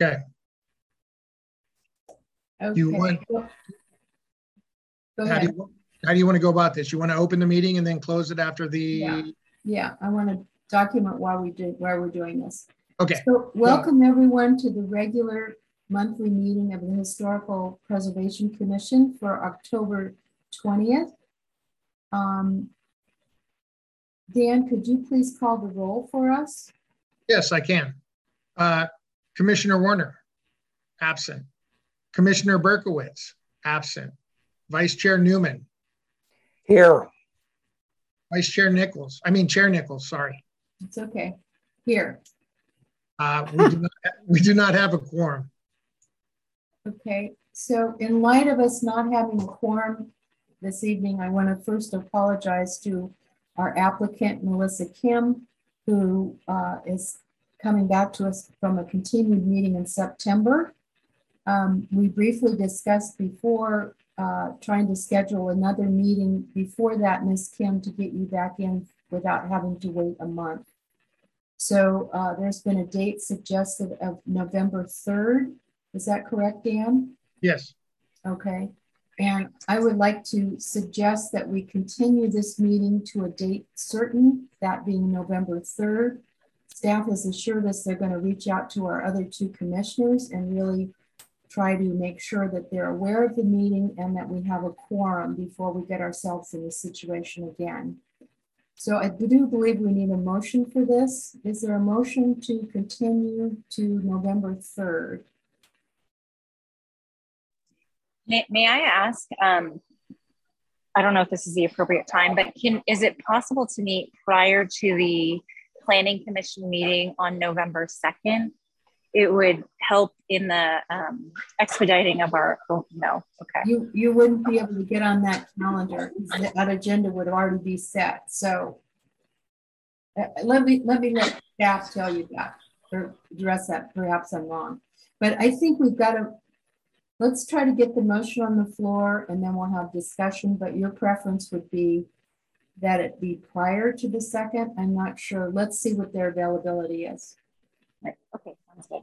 Okay. Okay. You want- Go How do you, how do you want to go about this? You want to open the meeting and then close it after the, Yeah, yeah. I want to document why we did, why we're doing this. okay, So welcome everyone to the regular monthly meeting of the Historical Preservation Commission for October 20th. Um, Dan, could you please call the roll for us? yes, I can. Uh, Commissioner Warner, absent. Commissioner Berkowitz, absent. Vice Chair Newman, Here, Vice Chair Nichols, I mean Chair Nichols, sorry. It's okay. Here, Uh, we do not, we do not have a quorum. okay. So in light of us not having a quorum this evening, I want to first apologize to our applicant, Melissa Kim, who uh, is coming back to us from a continued meeting in September. Um, We briefly discussed before uh, trying to schedule another meeting before that, Ms. Kim, to get you back in without having to wait a month. So uh, there's been a date suggested of November 3rd. Is that correct, Dan? Yes, Okay. And I would like to suggest that we continue this meeting to a date certain, that being November 3rd. Staff has assured us they're going to reach out to our other two commissioners and really try to make sure that they're aware of the meeting and that we have a quorum before we get ourselves in this situation again. So I do believe we need a motion for this. Is there a motion to continue to November 3rd? May, may I ask, um, I don't know if this is the appropriate time, but can, is it possible to meet prior to the planning commission meeting on November 2nd? It would help in the um, expediting of our, oh, no, okay. You, you wouldn't be able to get on that calendar, that agenda would already be set, so. uh, let me, let me let staff tell you that, or address that, perhaps I'm wrong. But I think we've got to, let's try to get the motion on the floor and then we'll have discussion, but your preference would be that it be prior to the second, I'm not sure, let's see what their availability is. Right, Okay, sounds good.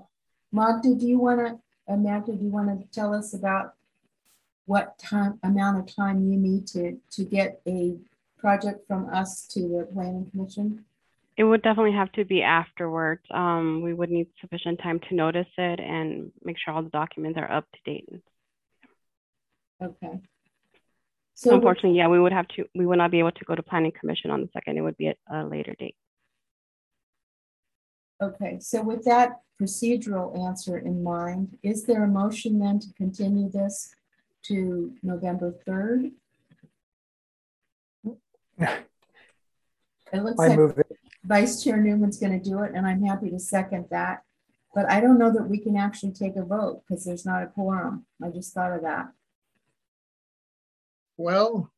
Magda, do you want to, Amanda, do you want to tell us about what time, amount of time you need to, to get a project from us to the planning commission? It would definitely have to be afterwards. Um, we would need sufficient time to notice it and make sure all the documents are up to date. Okay. So So, unfortunately, yeah, we would have to, we would not be able to go to planning commission on the second. It would be at a later date. okay, so with that procedural answer in mind, is there a motion then to continue this to November 3rd? It looks I like move it. Vice Chair Newman's going to do it, and I'm happy to second that. But I don't know that we can actually take a vote because there's not a quorum. I just thought of that. Well,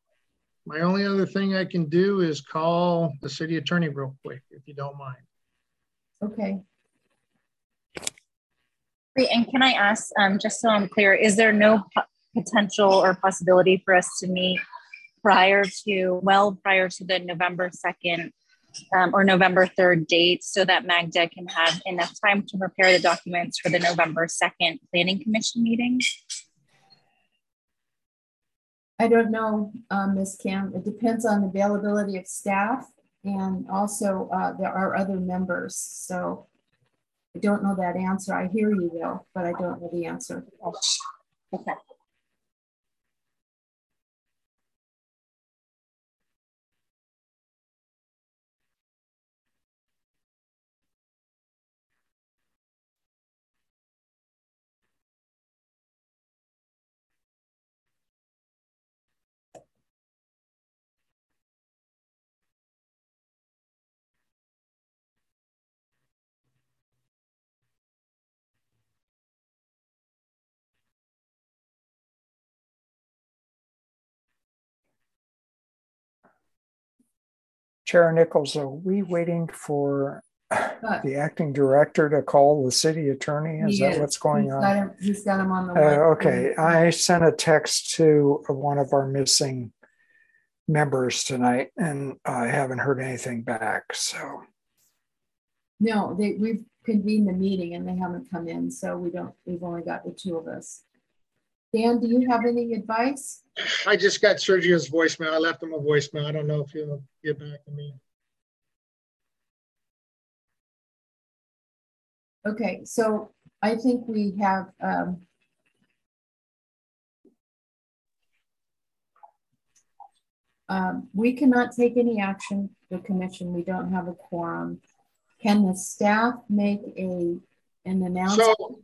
my only other thing I can do is call the city attorney real quick, if you don't mind. Okay, Great, and can I ask, um, just so I'm clear, is there no po- potential or possibility for us to meet prior to, well, prior to the November 2nd um, or November 3rd date so that Magda can have enough time to prepare the documents for the November 2nd Planning Commission meeting? I don't know, um, Ms. Kim. It depends on the availability of staff and also uh, there are other members. So I don't know that answer. I hear you though, but I don't know the answer. Okay. Chair Nichols, are we waiting for But the acting director to call the city attorney? Is that what's going He's on? got him- He's got him on the. Uh, okay, I sent a text to one of our missing members tonight and I haven't heard anything back, so. No, they, we've, convened the meeting and they haven't come in, so we don't, we've only got the two of us. Dan, do you have any advice? I just got Sergio's voicemail. I left him a voicemail. I don't know if he'll get back to me. Okay, so I think we have, um, um, we cannot take any action, the commission, we don't have a quorum. Can the staff make a, an announcement? So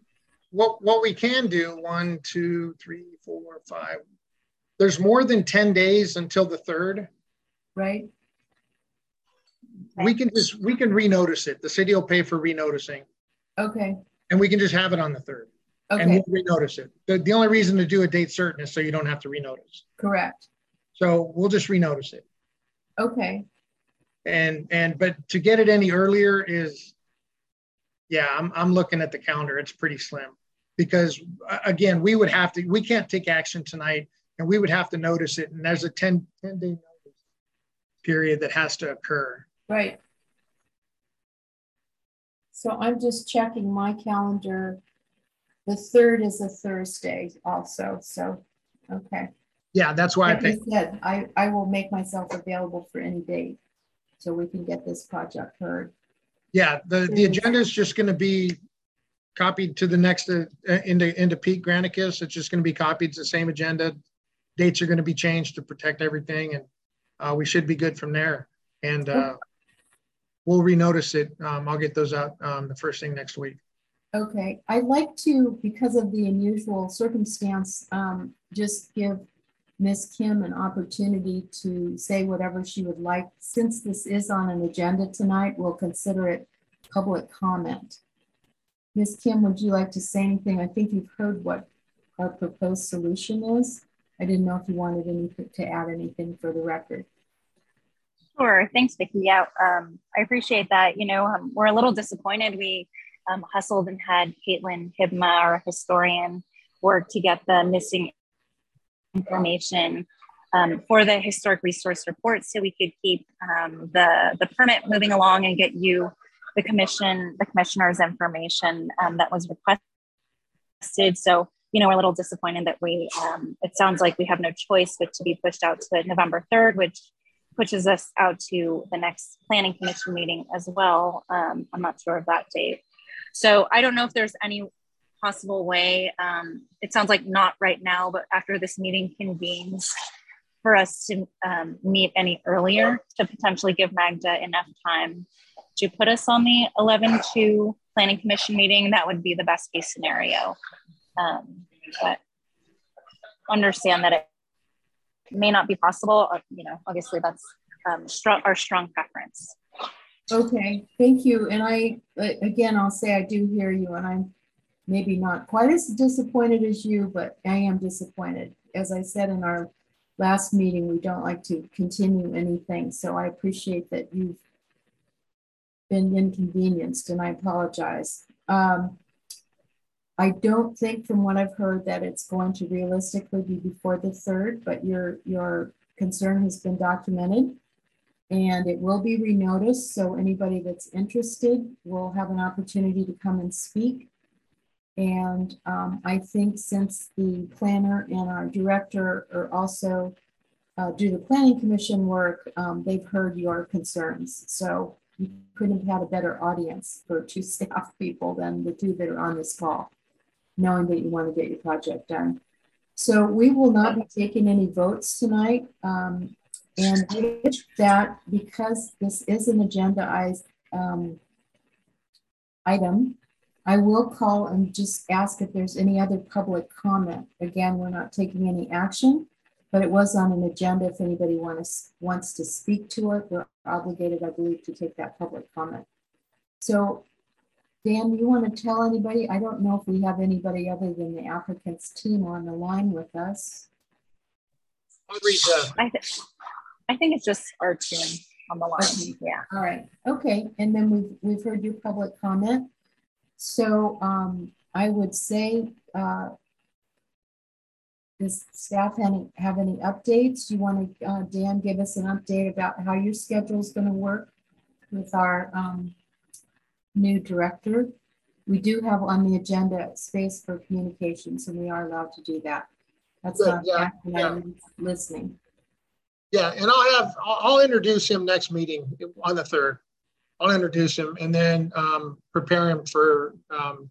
what, what we can do, one, two, three, four, five. There's more than 10 days until the third. Right, We can just, we can renotice it. The city will pay for renoticing okay, and we can just have it on the third and okay, we'll renotice it. The, the only reason to do a date certain is so you don't have to renotice. correct, So we'll just renotice it. okay, And, and, but to get it any earlier is, yeah, I'm, I'm looking at the calendar. It's pretty slim. Because uh, again, we would have to, we can't take action tonight and we would have to notice it. And there's a 10, 10 day notice period that has to occur. right. So I'm just checking my calendar. The third is a Thursday also, so, okay. Yeah, that's why I think, I said, I, I will make myself available for any date, so we can get this project heard. yeah, the, the agenda is just going to be copied to the next, uh, into, into Pete Granicus. It's just going to be copied, it's the same agenda. Dates are going to be changed to protect everything and uh, we should be good from there. And uh, we'll renotice it. Um, I'll get those out um, the first thing next week. Okay, I'd like to, because of the unusual circumstance, um, just give Ms. Kim an opportunity to say whatever she would like. Since this is on an agenda tonight, we'll consider it public comment. Ms. Kim, would you like to say anything? I think you've heard what our proposed solution is. I didn't know if you wanted anything to add anything for the record. Sure. Thanks, Vicki. Yeah, um, I appreciate that. You know, um, we're a little disappointed. We um, hustled and had Caitlin Hibma, our historian, work to get the missing information um, for the historic resource report so we could keep um, the, the permit moving along and get you the commission, the commissioner's information um, that was requested. So, you know, we're a little disappointed that we, um, it sounds like we have no choice but to be pushed out to November 3rd, which pushes us out to the next planning commission meeting as well. Um, I'm not sure of that date. So I don't know if there's any possible way. Um, it sounds like not right now, but after this meeting convenes, for us to um, meet any earlier to potentially give Magda enough time to put us on the 11 to planning commission meeting. That would be the best case scenario. Um, but understand that it may not be possible. Uh, you know, obviously that's um, our strong preference. Okay, thank you. And I, again, I'll say I do hear you and I'm maybe not quite as disappointed as you, but I am disappointed. As I said in our last meeting, we don't like to continue anything. So I appreciate that you've been inconvenienced and I apologize. Um, I don't think from what I've heard that it's going to realistically be before the third, but your, your concern has been documented. And it will be renoticed, so anybody that's interested will have an opportunity to come and speak. And um, I think since the planner and our director are also uh, do the planning commission work, um, they've heard your concerns. So you couldn't have had a better audience for two staff people than the two that are on this call, knowing that you want to get your project done. So we will not be taking any votes tonight. Um, and with that, because this is an agendized um, item, I will call and just ask if there's any other public comment. Again, we're not taking any action, but it was on an agenda. If anybody wants, wants to speak to it, we're obligated, I believe, to take that public comment. So Dan, you want to tell anybody? I don't know if we have anybody other than the applicant's team on the line with us. I'll read the, I, th- I think it's just our team on the line. Okay. Yeah. All right, okay, and then we've, we've heard your public comment. So um, I would say, uh, does staff any, have any updates? Do You want to, uh, Dan, give us an update about how your schedule is going to work with our um, new director. We do have on the agenda space for communications, and we are allowed to do that. That's Good, not yeah, listening. Yeah, and I'll have, I'll, I'll introduce him next meeting on the third. I'll introduce him and then um, prepare him for um,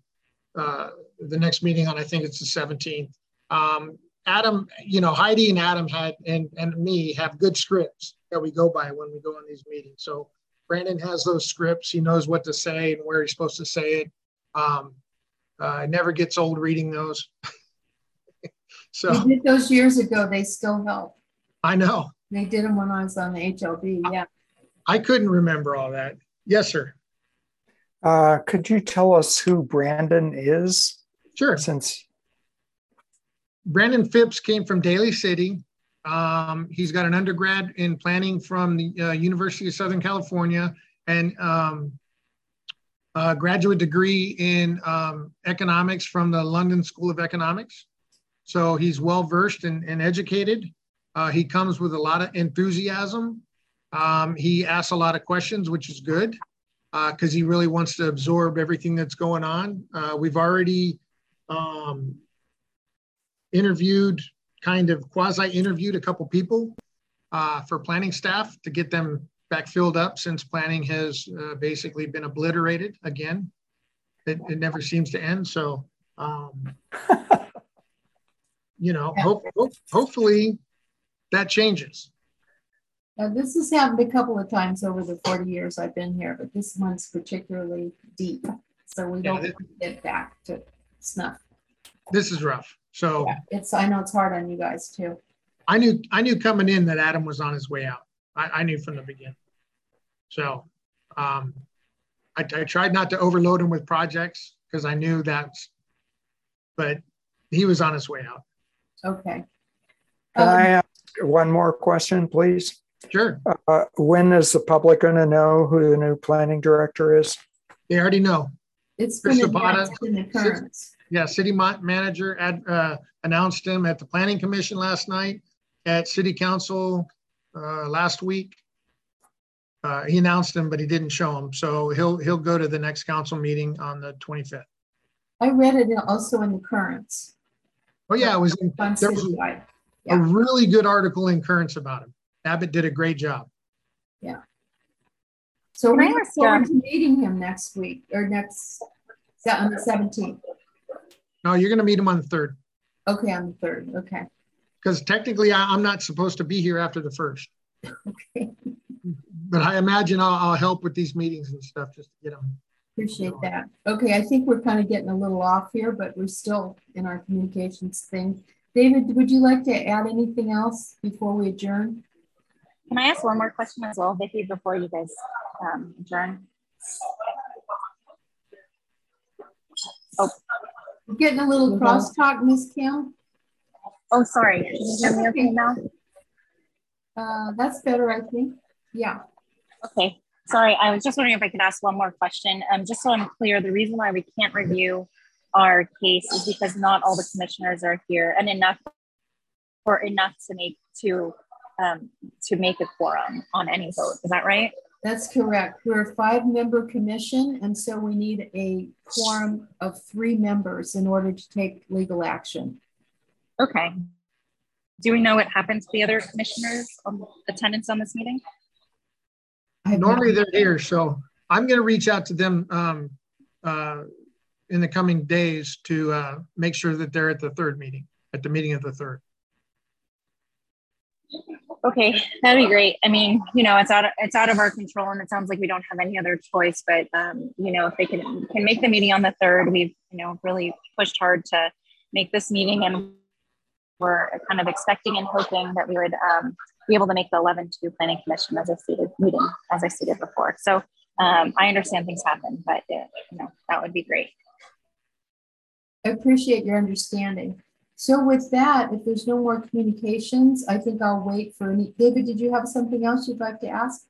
uh, the next meeting on, I think it's the seventeenth. Um, Adam, you know, Heidi and Adam had, and, and me have good scripts that we go by when we go on these meetings. So Brandon has those scripts. He knows what to say and where he's supposed to say it. Um, uh, it never gets old reading those. So We did those years ago, they still help. I know, They did them when I was on the HLB, yeah. I couldn't remember all that. Yes, sir. Uh, could you tell us who Brandon is? Sure. Since Brandon Phipps came from Daly City. Um, he's got an undergrad in planning from the uh, University of Southern California and um, a graduate degree in um, economics from the London School of Economics. So he's well versed and, and educated. Uh, he comes with a lot of enthusiasm. Um, he asks a lot of questions, which is good because he really wants to absorb everything that's going on. Uh, we've already um, interviewed, kind of quasi interviewed a couple people uh, for planning staff to get them back filled up since planning has uh, basically been obliterated again. It, it never seems to end. So, um, you know, hope, hope, hopefully that changes. Uh, this has happened a couple of times over the 40 years I've been here, but this one's particularly deep. So we Yeah, don't this- get back to snuff. This is rough. So Yeah, It's, I know it's hard on you guys too. I knew, I knew coming in that Adam was on his way out. I, I knew from the beginning. So um, I, I tried not to overload him with projects because I knew that's, but he was on his way out. Okay. can Um, I ask one more question, please? Sure. Uh, when is the public going to know who the new planning director is? They already know. It's Chris been Zapata, announced in the currents. Yeah, city manager ad, uh, announced him at the planning commission last night, at city council uh, last week. Uh, he announced him, but he didn't show him. So he'll, he'll go to the next council meeting on the 25th. I read it also in the currents Oh, yeah, it was, in- there was a Yeah. really good article in Currents about him. Abbott did a great job. Yeah. So Can we look ask, forward um, to meeting him next week or next, on the 17th. No, you're gonna meet him on the third, Okay, on the third. Okay. because technically I, I'm not supposed to be here after the first. Okay. But I imagine I'll, I'll help with these meetings and stuff, just to get them. Appreciate that. Okay, I think we're kind of getting a little off here, but we're still in our communications thing. David, would you like to add anything else before we adjourn? Can I ask one more question as well, Vicki, before you guys um, adjourn? We're getting a little Mm-hmm. crosstalk, Miss Kim. Oh, sorry. Can you hear me okay now? Uh, that's better, I think. Yeah. Okay, sorry, I was just wondering if I could ask one more question. Um, just so I'm clear, the reason why we can't review our case is because not all the commissioners are here and enough or enough to make to um, to make a quorum on any vote. Is that right? That's correct. We're a five-member commission, and so we need a quorum of three members in order to take legal action. Okay. Do we know what happened to the other commissioners' um, attendance on this meeting? I Normally they're here, so I'm gonna reach out to them um, uh, in the coming days to uh, make sure that they're at the third meeting, at the meeting of the third. Okay, that'd be great. I mean, you know, it's out of, it's out of our control, and it sounds like we don't have any other choice. But um, you know, if they can can make the meeting on the third, we've you know really pushed hard to make this meeting, and we're kind of expecting and hoping that we would um, be able to make the 11 2 planning commission as I stated meeting as I stated before. So um, I understand things happen, but uh, you know that would be great. I appreciate your understanding. So with that, if there's no more communications, I think I'll wait for any. David, did you have something else you'd like to ask?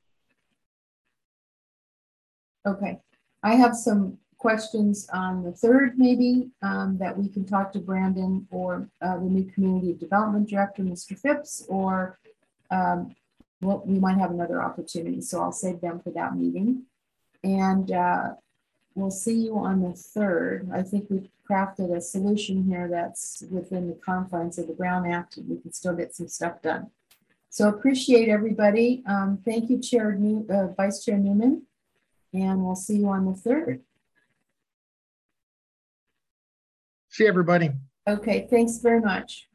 Okay, I have some questions on the third, maybe, um, that we can talk to Brandon or uh, the new community development director, Mr. Phipps, or um, well, we might have another opportunity, so I'll save them for that meeting. And uh, we'll see you on the third. I think we've crafted a solution here that's within the confines of the Brown Act, and we can still get some stuff done. So appreciate everybody. Um, thank you, Chair, New- uh, Vice Chair Newman, and we'll see you on the third. See everybody. Okay, thanks very much.